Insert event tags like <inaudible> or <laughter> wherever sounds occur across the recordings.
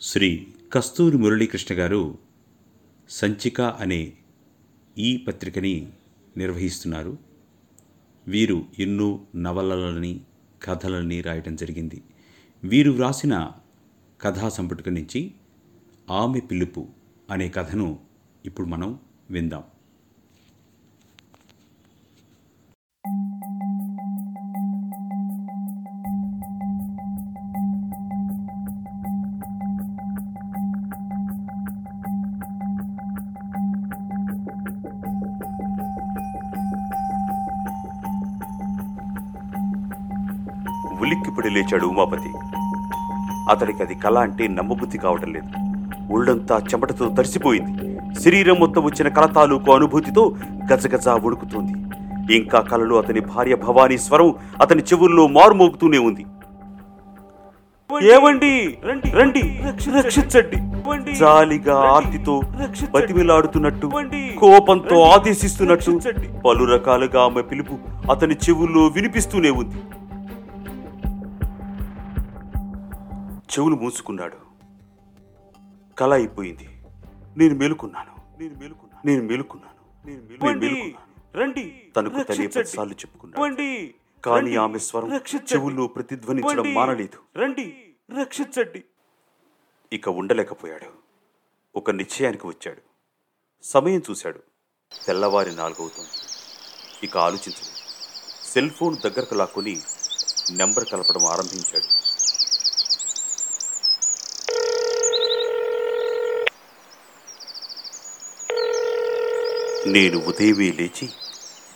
శ్రీ కస్తూరి మురళీకృష్ణ గారు సంచిక అనే ఈ పత్రికని నిర్వహిస్తున్నారు. వీరు ఎన్నో నవలలని కథలని రాయటం జరిగింది. వీరు వ్రాసిన కథా సంపుటిక నుంచి ఆమె పిలుపు అనే కథను ఇప్పుడు మనం విందాం. ఉలిక్కిపడి లేచాడు ఉమాపతి. అతడికి అది కళ అంటే నమ్మబుద్ధి కావటం లేదు. ఒళ్ళంతా చెమటతో తడిసిపోయింది. శరీరం మొత్తం వచ్చిన కళ తాలూకు అనుభూతితో గజగజ వణుకుతోంది. ఇంకా కలలో అతని భార్య భవానీ స్వరం అతని చెవుల్లో మారుమోగుతూనే ఉంది. ఏవండి? రండి! రక్షించండి! జాలిగా ఆర్తితో బతిమిలాడుతున్నట్టు కోపంతో ఆదేశిస్తున్నట్టు పలు రకాలుగా ఆమె పిలుపు అతని చెవుల్లో వినిపిస్తూనే ఉంది. చెవులు మూసుకున్నాడు. కల అయిపోయింది. నేను మేలుకున్నాను. నేను మేలుకున్నాను. నేను మేలుకున్నాను. నేను మేలుకున్నాను. రండి. తనకు తనే పదిసార్లు చెప్పుకున్నాడు. కానీ ఆమె స్వరం చెవుల్లో ప్రతిధ్వనించడం మానలేదు. రండి. రక్షించండి. ఇక ఉండలేకపోయాడు. ఒక నిశ్చయానికి వచ్చాడు. సమయం చూశాడు. తెల్లవారి నాలుగవుతోంది. ఇక ఆలోచించలేదు. సెల్ ఫోన్ దగ్గరకు లాక్కొని నెంబర్ కలపడం ఆరంభించాడు. నేను ఉదయమే లేచి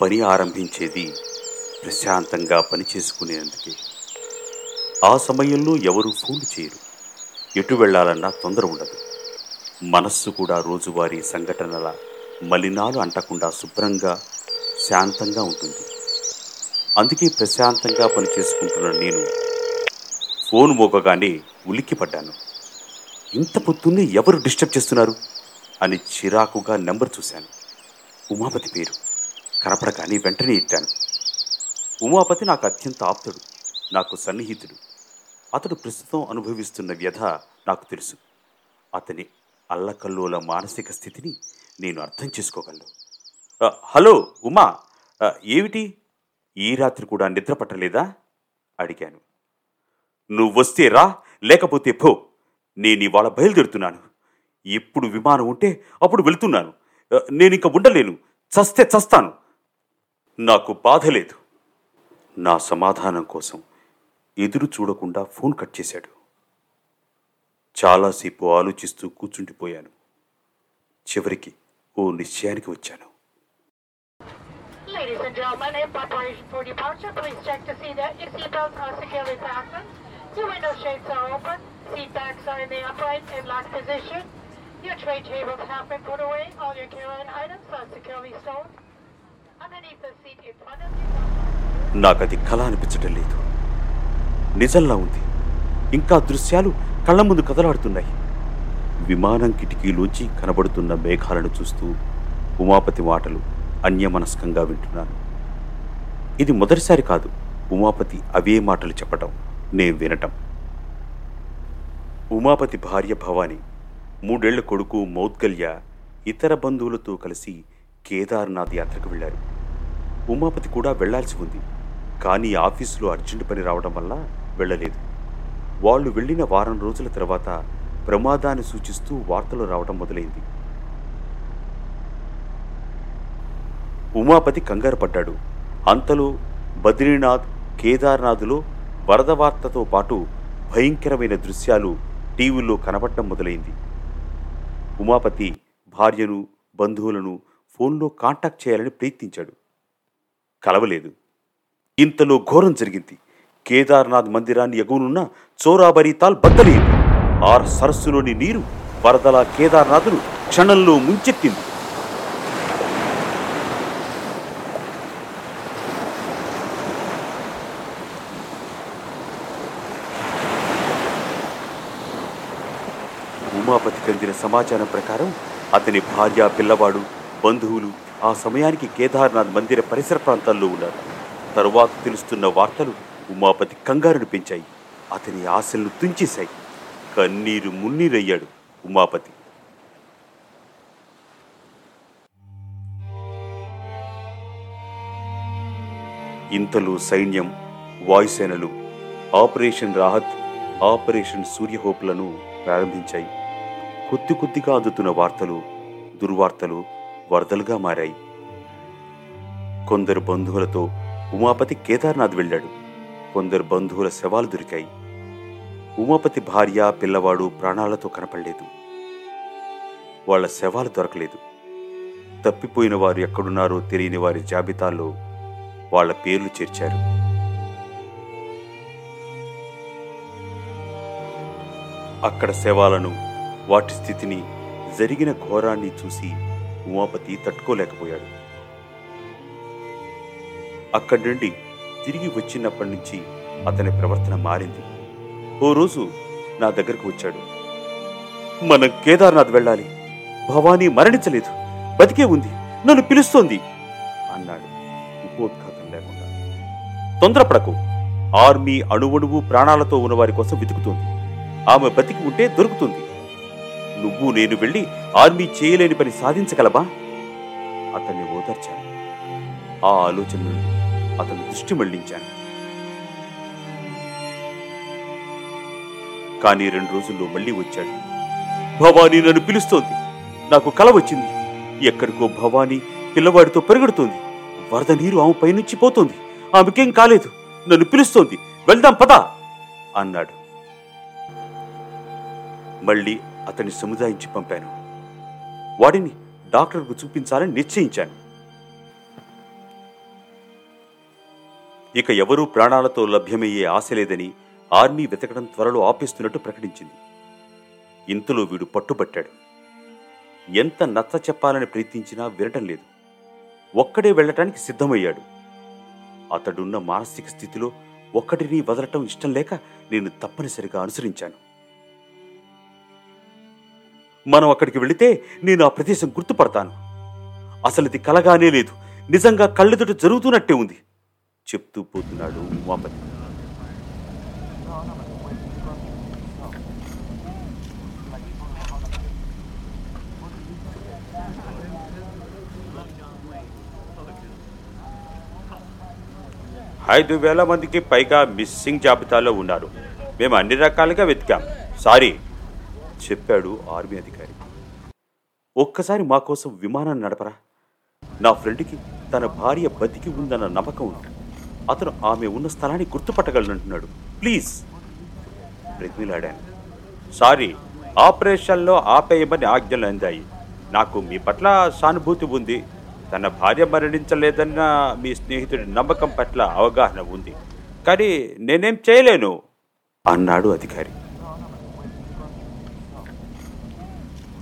పని ఆరంభించేది ప్రశాంతంగా పని చేసుకునేందుకే. ఆ సమయంలో ఎవరూ ఫోన్ చేయరు. ఎటు వెళ్ళాలన్నా తొందర ఉండదు. మనస్సు కూడా రోజువారీ సంఘటనల మలినాలు అంటకుండా శుభ్రంగా శాంతంగా ఉంటుంది. అందుకే ప్రశాంతంగా పని చేసుకుంటున్న నేను ఫోన్ మోగగానే ఉలిక్కిపడ్డాను ఇంత పొద్దున్నే ఎవరు డిస్టర్బ్ చేస్తున్నారు? అని చిరాకుగా నెంబర్ చూశాను. ఉమాపతి పేరు. కనపడగానే వెంటనే ఎత్తాను. ఉమాపతి నాకు అత్యంత ఆప్తుడు నాకు సన్నిహితుడు. అతడు ప్రస్తుతం అనుభవిస్తున్న వ్యధ నాకు తెలుసు. అతని అల్లకల్లోల మానసిక స్థితిని నేను అర్థం చేసుకోగలను. హలో ఉమా ఏమిటి? ఈ రాత్రి కూడా నిద్ర పట్టలేదా? అడిగాను. నువ్వు వస్తే రా లేకపోతే పో. నేను ఇవాళ బయలుదేరుతున్నాను. ఎప్పుడు విమానం ఉంటే అప్పుడు వెళ్తున్నాను. నేను ఇంకా ఉండలేను. చస్తే చస్తాను. నాకు బాధ లేదు. నా సమాధానం కోసం ఎదురు చూడకుండా ఫోన్ కట్ చేశాడు. చాలాసేపు ఆలోచిస్తూ కూర్చుండిపోయాను. చివరికి ఓ నిశ్చయానికి వచ్చాను. Your tray tables have been put away, all your carry-on items are securely stored. Underneath the seat in front of you. నాకది కళ అనిపించటం లేదు. నిజంలా ఉంది. ఇంకా దృశ్యాలు కళ్ళ ముందు కదలాడుతున్నాయి. విమానం కిటికీలోంచి కనబడుతున్న మేఘాలను చూస్తూ ఉమాపతి మాటలు అన్యమనస్కంగా వింటున్నాను. ఇది మొదటిసారి కాదు. ఉమాపతి అవే మాటలు చెప్పటం నేను వినటం. ఉమాపతి భార్య భవాని మూడేళ్ళ కొడుకు మౌద్గల్య ఇతర బంధువులతో కలిసి కేదార్నాథ్ యాత్రకు వెళ్ళారు ఉమాపతి కూడా వెళ్ళాల్సి ఉంది కానీ ఆఫీసులో అర్జెంటు పని రావడం వల్ల వెళ్ళలేదు. వాళ్ళు వెళ్ళిన వారం రోజుల తర్వాత ప్రమాదాన్ని సూచిస్తూ వార్తలు రావడం మొదలైంది. ఉమాపతి కంగారు పడ్డాడు. అంతలో బద్రీనాథ్ కేదార్నాథ్లో వరద వార్తతో పాటు భయంకరమైన దృశ్యాలు టీవీలో కనబడటం మొదలైంది. ఉమాపతి భార్యను బంధువులను ఫోన్లో కాంటాక్ట్ చేయాలని ప్రయత్నించాడు. కలవలేదు. ఇంతలో ఘోరం జరిగింది. కేదార్నాథ్ మందిరాన్ని ఎగువనున్న చోరాబరి తాల్ బద్దలేదు. ఆర్ సరస్సులోని నీరు వరదల కేదార్నాథ్ను క్షణంలో ముంచెత్తింది. సమాచారం ప్రకారం అతని భార్య పిల్లవాడు బంధువులు ఆ సమయానికి కేదార్నాథ్ మందిర పరిసర ప్రాంతాల్లో ఉన్నారు. తరువాత తెలుస్తున్న వార్తలు ఉమాపతి కంగారును పెంచాయి. అతని ఆశలను తుంచేశాయి. కన్నీరు మున్నీరయ్యాడు ఉమాపతి. ఇంతలో సైన్యం వాయుసేనలు ఆపరేషన్ రాహత్ ఆపరేషన్ సూర్యహోప్లను ప్రారంభించాయి. కొద్ది కొద్దిగా అందుతున్న వార్తలు దుర్వార్తలు వరదలుగా మారాయి. కొందరు బంధువులతో ఉమాపతి కేదార్నాథ్ వెళ్ళాడు. కొందరు బంధువుల శవాలు దొరికాయి. ఉమాపతి భార్య పిల్లవాడు ప్రాణాలతో కనపడలేదు. వాళ్ళ శవాలు దొరకలేదు. తప్పిపోయిన వారు ఎక్కడున్నారో తెలియని వారి జాబితాలో వాళ్ళ పేర్లు చేర్చారు. అక్కడ శవాలను వాటి స్థితిని జరిగిన ఘోరాన్ని చూసి ఉమాపతి తట్టుకోలేకపోయాడు. అక్కడి నుండి తిరిగి వచ్చినప్పటి నుంచి అతని ప్రవర్తన మారింది. ఓ రోజు నా దగ్గరకు వచ్చాడు. మనం కేదార్నాథ్ వెళ్ళాలి. భవానీ మరణించలేదు. బతికే ఉంది. నన్ను పిలుస్తోంది. అన్నాడు. ఉపోద్ఘాతం లేకుండా. తొందరపడకు. ఆర్మీ అణువణువు ప్రాణాలతో ఉన్నవారి కోసం వెతుకుతోంది. ఆమె బతికి ఉంటే దొరుకుతుంది. నువ్వు నేను వెళ్ళి ఆర్మీ చేయలేని పని సాధించగలవా అతన్ని ఓదార్చాను. ఆ ఆలోచన నుండి అతను దృష్టి మళ్ళించాను. కానీ రెండు రోజుల్లో మళ్ళీ వచ్చాడు. భవానీ నన్ను పిలుస్తోంది. నాకు కల వచ్చింది. ఎక్కడికో భవానీ పిల్లవాడితో పరిగెడుతోంది. వరద నీరు ఆమె పైనుంచి పోతోంది. ఆమెకేం కాలేదు. నన్ను పిలుస్తోంది. వెళ్దాం పదా! అన్నాడు. మళ్ళీ అతన్ని సముదాయించి పంపాను. వాడిని డాక్టర్కు చూపించాలని నిశ్చయించాను. ఇక ఎవరూ ప్రాణాలతో లభ్యమయ్యే ఆశ లేదని ఆర్మీ వెతకడం త్వరలో ఆపేస్తున్నట్టు ప్రకటించింది. ఇంతలో వీడు పట్టుబట్టాడు. ఎంత నచ్చ చెప్పాలని ప్రయత్నించినా వినటం లేదు. ఒక్కడే వెళ్ళటానికి సిద్ధమయ్యాడు. అతడున్న మానసిక స్థితిలో ఒక్కడిని వదలటం ఇష్టం లేక నేను తప్పనిసరిగా అనుసరించాను. మనం అక్కడికి వెళితే నేను ఆ ప్రదేశం గుర్తుపడతాను. అసలు ఇది కలగానే లేదు. నిజంగా కళ్ళెదుట జరుగుతున్నట్టే ఉంది. చెప్తూ పోతున్నాడు ఉమాపతి. ఐదు వేల మందికి పైగా మిస్సింగ్ జాబితాలో ఉన్నారు. మేము అన్ని రకాలుగా వెతికాం. సారీ చెప్పాడు ఆర్మీ అధికారి. ఒక్కసారి మా కోసం విమానాన్ని నడపరా. నా ఫ్రెండ్కి తన భార్య బతికి ఉందన్న నమ్మకం అతను ఆమె ఉన్న స్థలాన్ని గుర్తుపట్టగలనంటున్నాడు. ప్లీజ్. బ్రతిమిలాడాను సారీ ఆపరేషన్లో ఆపేయమని ఆజ్ఞలు అందాయి. నాకు మీ పట్ల సానుభూతి ఉంది. తన భార్య మరణించలేదన్న మీ స్నేహితుడి నమ్మకం పట్ల అవగాహన ఉంది. కానీ నేనేం చేయలేను అన్నాడు అధికారి.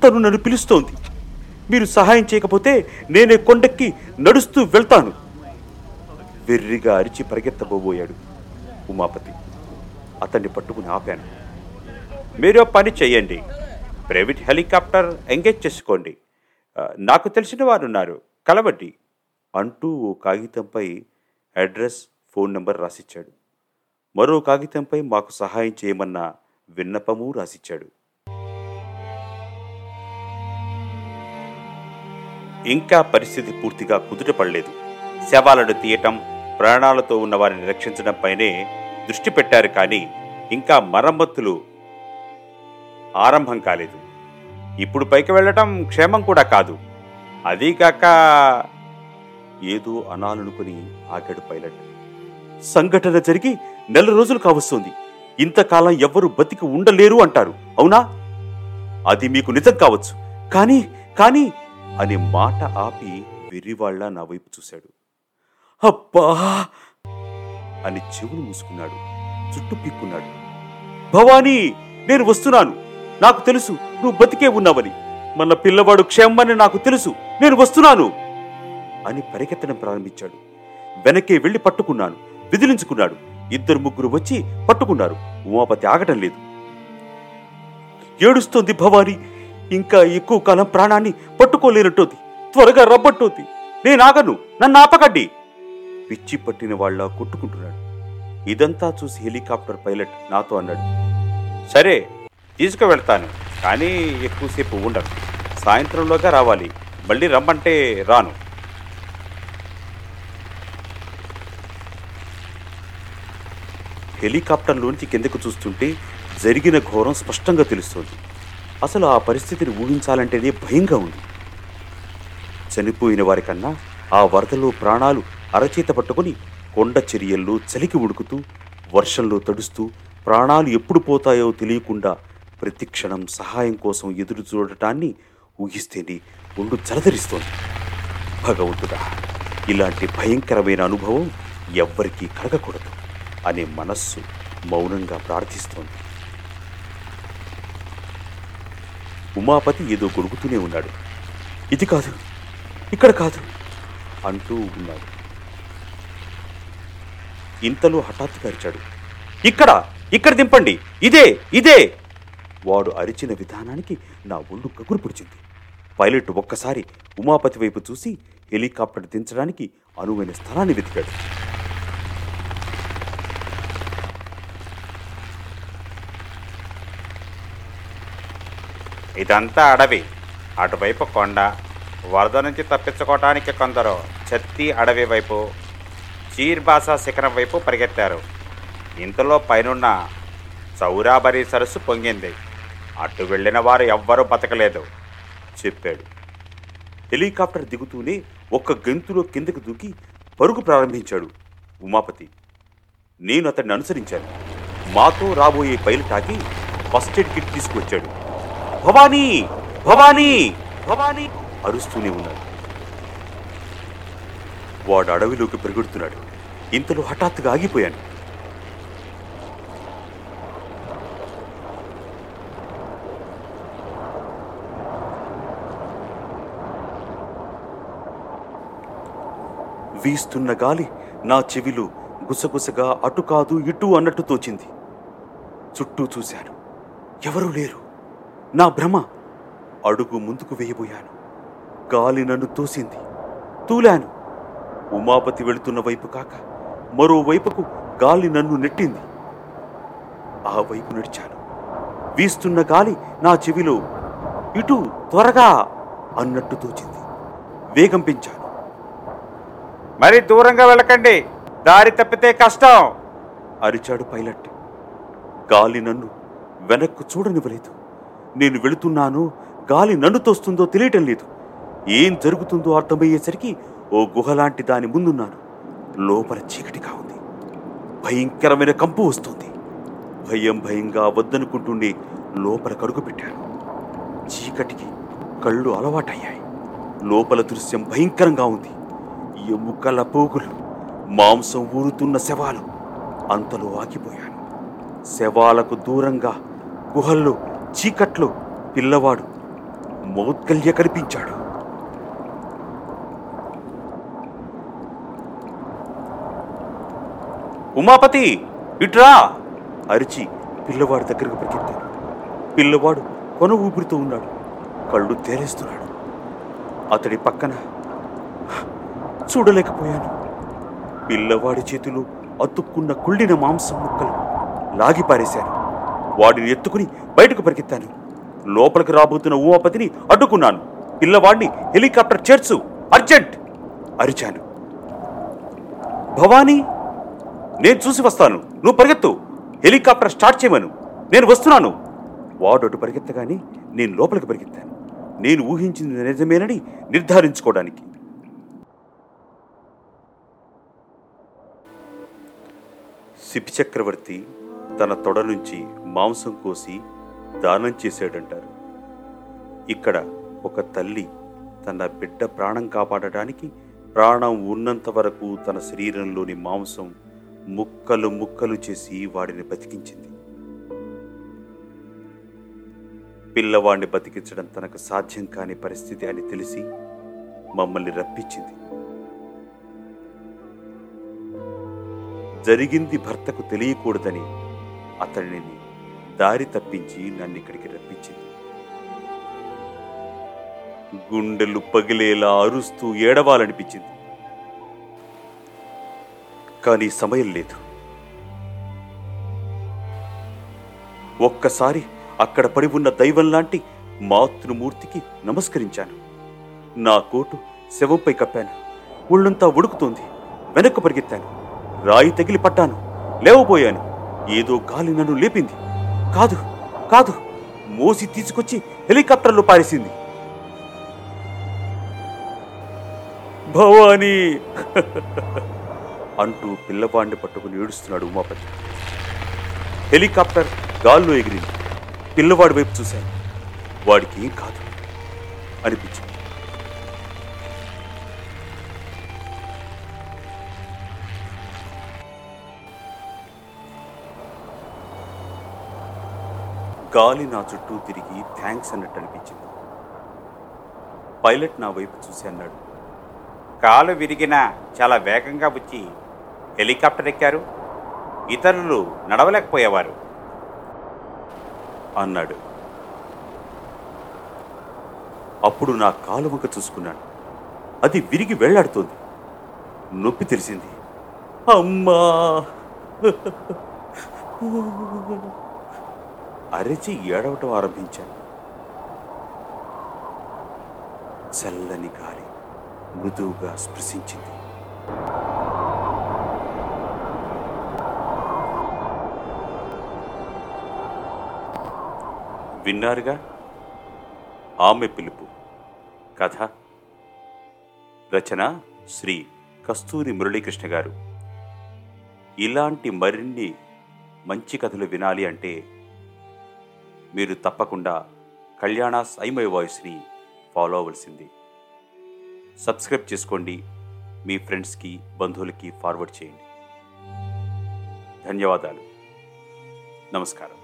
తను నన్ను పిలుస్తోంది. మీరు సహాయం చేయకపోతే నేనే కొండెక్కి నడుస్తూ వెళ్తాను. వెర్రిగా అరిచి పరిగెత్తబోబోయాడు ఉమాపతి. అతన్ని పట్టుకుని ఆపాను. మీరు పని చేయండి. ప్రైవేట్ హెలికాప్టర్ ఎంగేజ్ చేసుకోండి. నాకు తెలిసిన వారు ఉన్నారు కలవండి అంటూ ఓ కాగితంపై అడ్రస్ ఫోన్ నెంబర్ రాసిచ్చాడు. మరో కాగితంపై మాకు సహాయం చేయమన్న విన్నపము రాసిచ్చాడు. ఇంకా పరిస్థితి పూర్తిగా కుదుటపడలేదు. శవాలను తీయటం ప్రాణాలతో ఉన్న వారిని రక్షించడంపైనే దృష్టి పెట్టారు కానీ ఇంకా మరమ్మతులు ఆరంభం కాలేదు. ఇప్పుడు పైకి వెళ్ళటం క్షేమం కూడా కాదు. అదీకాక ఏదో అనాలనుకుని ఆగాడు పైలట్. సంఘటన జరిగి నెల రోజులు కావస్తుంది. ఇంతకాలం ఎవ్వరూ బతికి ఉండలేరు అంటారు అవునా? అది మీకు నిజం కావచ్చు. కానీ కానీ అనే మాట ఆపి వెర్రివాళ్ళ నా వైపు చూశాడు. అబ్బా! అని చెవులు మూసుకున్నాడు. చుట్టూ పిక్కున్నాడు. భవానీ నేను వస్తున్నాను. నాకు తెలుసు నువ్వు బతికే ఉన్నావని. మన పిల్లవాడు క్షేమని నాకు తెలుసు. నేను వస్తున్నాను. అని పరిగెత్తడం ప్రారంభించాడు. వెనకే వెళ్ళి పట్టుకున్నాను. విదిలించుకున్నాడు. ఇద్దరు ముగ్గురు వచ్చి పట్టుకున్నారు. ఉమాపతి ఆగటం లేదు. ఏడుస్తోంది భవాని ఇంకా ఎక్కువ కాలం ప్రాణాన్ని పట్టుకోలేనట్టుది. త్వరగా రబ్బట్టుది నేనాగను నన్ను ఆపకండి. పిచ్చి పట్టిన వాళ్ళ కొట్టుకుంటున్నాడు. ఇదంతా చూసి హెలికాప్టర్ పైలట్ నాతో అన్నాడు. సరే తీసుకువెళ్తాను. కానీ ఎక్కువసేపు ఉండను. సాయంత్రంలోగా రావాలి. మళ్ళీ రమ్మంటే రాను. హెలికాప్టర్లోంచి కిందకు చూస్తుంటే జరిగిన ఘోరం స్పష్టంగా తెలుస్తోంది. అసలు ఆ పరిస్థితిని ఊహించాలంటేనే భయంగా ఉంది. చనిపోయిన వారికన్నా ఆ వరదలో ప్రాణాలు అరచేత పట్టుకొని కొండ చర్యల్లో చలికి ఉడుకుతూ వర్షంలో తడుస్తూ ప్రాణాలు ఎప్పుడు పోతాయో తెలియకుండా ప్రతిక్షణం సహాయం కోసం ఎదురు చూడటాన్ని ఊహిస్తేనే ఒళ్ళు చలదరిస్తోంది భగవంతుడా ఇలాంటి భయంకరమైన అనుభవం ఎవ్వరికీ కలగకూడదు అనే మనస్సు మౌనంగా ప్రార్థిస్తోంది. ఉమాపతి ఏదో గొడుగుతూనే ఉన్నాడు. ఇది కాదు ఇక్కడ కాదు అంటూ ఉన్నాడు. ఇంతలో హఠాత్తుగా అరిచాడు. ఇక్కడ ఇక్కడ దింపండి ఇదే ఇదే! వాడు అరిచిన విధానానికి నా ఒళ్ళు గగురు పుడిచింది. పైలట్ ఒక్కసారి ఉమాపతి వైపు చూసి హెలికాప్టర్ దించడానికి అనువైన స్థలాన్ని వెతికాడు. ఇదంతా అడవి. అటువైపు కొండ వరద నుంచి తప్పించుకోవటానికి కొందరు చత్తి అడవి వైపు చీర్బాసా శిఖరం వైపు పరిగెత్తారు. ఇంతలో పైనున్న చౌరాబరి సరస్సు పొంగింది. అటు వెళ్ళిన వారు ఎవ్వరూ బతకలేదు చెప్పాడు. హెలికాప్టర్ దిగుతూనే ఒక్క గెంతులో కిందకు దూకి పరుగు ప్రారంభించాడు ఉమాపతి. నేను అతన్ని అనుసరించాను. మాతో రాబోయే పైలు తాకి ఫస్ట్ ఎయిడ్ కిట్ తీసుకువచ్చాడు. భవానీ భవానీ భవానీ అరుస్తూనే ఉన్నాడు. వాడు అడవిలోకి పరిగెడుతున్నాడు. ఇంతలో హఠాత్తుగా ఆగిపోయాను. వీస్తున్న గాలి నా చెవిలో గుసగుసగా అటు కాదు ఇటు అన్నట్టు తోచింది. చుట్టూ చూశాను. ఎవరూ లేరు. నా భ్రమ. అడుగు ముందుకు వేయబోయాను. గాలి నన్ను తోసింది. తూలాను. ఉమాపతి వెళుతున్న వైపు కాక మరోవైపుకు గాలి నన్ను నెట్టింది. ఆ వైపు నడిచాను. వీస్తున్న గాలి నా చెవిలో ఇటు త్వరగా అన్నట్టు తోచింది. వేగం పెంచాను. మరి దూరంగా వెళ్ళకండి. దారి తప్పితే కష్టం. అరిచాడు పైలట్. గాలి నన్ను వెనక్కు చూడనివ్వలేదు. నేను వెళుతున్నాను గాలి నన్ను తోస్తుందో తెలియటం లేదు. ఏం జరుగుతుందో అర్థమయ్యేసరికి ఓ గుహలాంటి దాని ముందున్నాను. లోపల చీకటిగా ఉంది. భయంకరమైన కంపు వస్తుంది. భయం భయంగా వద్దనుకుంటుండే లోపల కడుగు పెట్టాను. చీకటికి కళ్ళు అలవాటయ్యాయి. లోపల దృశ్యం భయంకరంగా ఉంది. ఎముకల పోగులు మాంసం ఊరుతున్న శవాలు. అంతలో ఆగిపోయాను. శవాలకు దూరంగా గుహల్లో చీకట్లో పిల్లవాడు మౌద్గల్య కనిపించాడు. ఉమాపతి ఇట్రా! అరిచి పిల్లవాడి దగ్గరకు పరిగెత్తాను పిల్లవాడు కొన ఊపిరితో ఉన్నాడు. కళ్ళు తేలేస్తున్నాడు. అతడి పక్కన చూడలేకపోయాను. పిల్లవాడి చేతిలో అతుక్కున్న కుళ్ళిన మాంసం ముక్కలు లాగిపారేశాను వాడిని ఎత్తుకుని బయటకు పరిగెత్తాను. లోపలికి రాబోతున్న ఉమాపతిని అడ్డుకున్నాను. పిల్లవాడిని హెలికాప్టర్ చేర్చు అర్జెంట్! అరిచాను. భవానీ నేను చూసి వస్తాను. నువ్వు పరిగెత్తు. హెలికాప్టర్ స్టార్ట్ చేయమను. నేను వస్తున్నాను. వాడు అటు పరిగెత్తగానే నేను లోపలికి పరిగెత్తాను. నేను ఊహించింది నిజమేనని నిర్ధారించుకోవడానికి. సిపి చక్రవర్తి తన తొడ నుంచి మాంసం కోసి దానం చేశాడంటారు. ఇక్కడ ఒక తల్లి తన బిడ్డ ప్రాణం కాపాడటానికి ప్రాణం ఉన్నంత వరకు తన శరీరంలోని మాంసం ముక్కలు ముక్కలు చేసి వాడిని బతికించింది. పిల్లవాడిని బతికించడం తనకు సాధ్యం కాని పరిస్థితి అని తెలిసి మమ్మల్ని రప్పించింది. జరిగింది భర్తకు తెలియకూడదని అతనిని దారి తప్పించి నన్ను ఇక్కడికి రప్పించింది. గుండెలు పగిలేలా అరుస్తూ ఏడవాలనిపించింది. కానీ సమయం లేదు. ఒక్కసారి అక్కడ పడి ఉన్న దైవం లాంటి మాతృమూర్తికి నమస్కరించాను. నా కోటు శవంపై కప్పాను. ఒళ్ళంతా ఉడుకుతోంది వెనక్కు పరిగెత్తాను. రాయి తగిలి పట్టాను. లేవబోయాను. ఏదో గాలి నన్ను లేపింది. కాదు కాదు. మోసి తీసుకొచ్చి హెలికాప్టర్లో పారేసింది. భవానీ. <laughs> అంటూ పిల్లవాడిని పట్టుకుని ఏడుస్తున్నాడు ఉమాపతి. హెలికాప్టర్ గాల్లో ఎగిరింది. పిల్లవాడి వైపు చూశాను. వాడికి ఏం కాదు. అనిపించింది. గాలి నా చుట్టూ తిరిగి థ్యాంక్స్ అన్నట్టు అనిపించింది. పైలట్ నా వైపు చూసి అన్నాడు కాలు విరిగినా చాలా వేగంగా వచ్చి హెలికాప్టర్ ఎక్కారు. ఇతరులు నడవలేకపోయేవారు అన్నాడు. అప్పుడు నా కాలు వంక చూసుకున్నాను. అది విరిగి వెళ్ళాడుతోంది. నొప్పి తెలిసింది అమ్మా! అరిచి ఏడవటం ఆరంభించాను. చల్లని గాలి మృదువుగా స్పృశించింది. విన్నారుగా? ఆమె పిలుపు. కథ. రచన శ్రీ కస్తూరి మురళీకృష్ణ గారు. ఇలాంటి మరిన్ని మంచి కథలు వినాలి అంటే మీరు తప్పకుండా కళ్యాణ సైమై వాయిస్ని ఫాలో అవ్వాల్సింది. సబ్స్క్రైబ్ చేసుకోండి. మీ ఫ్రెండ్స్కి బంధువులకి ఫార్వర్డ్ చేయండి. ధన్యవాదాలు. నమస్కారం.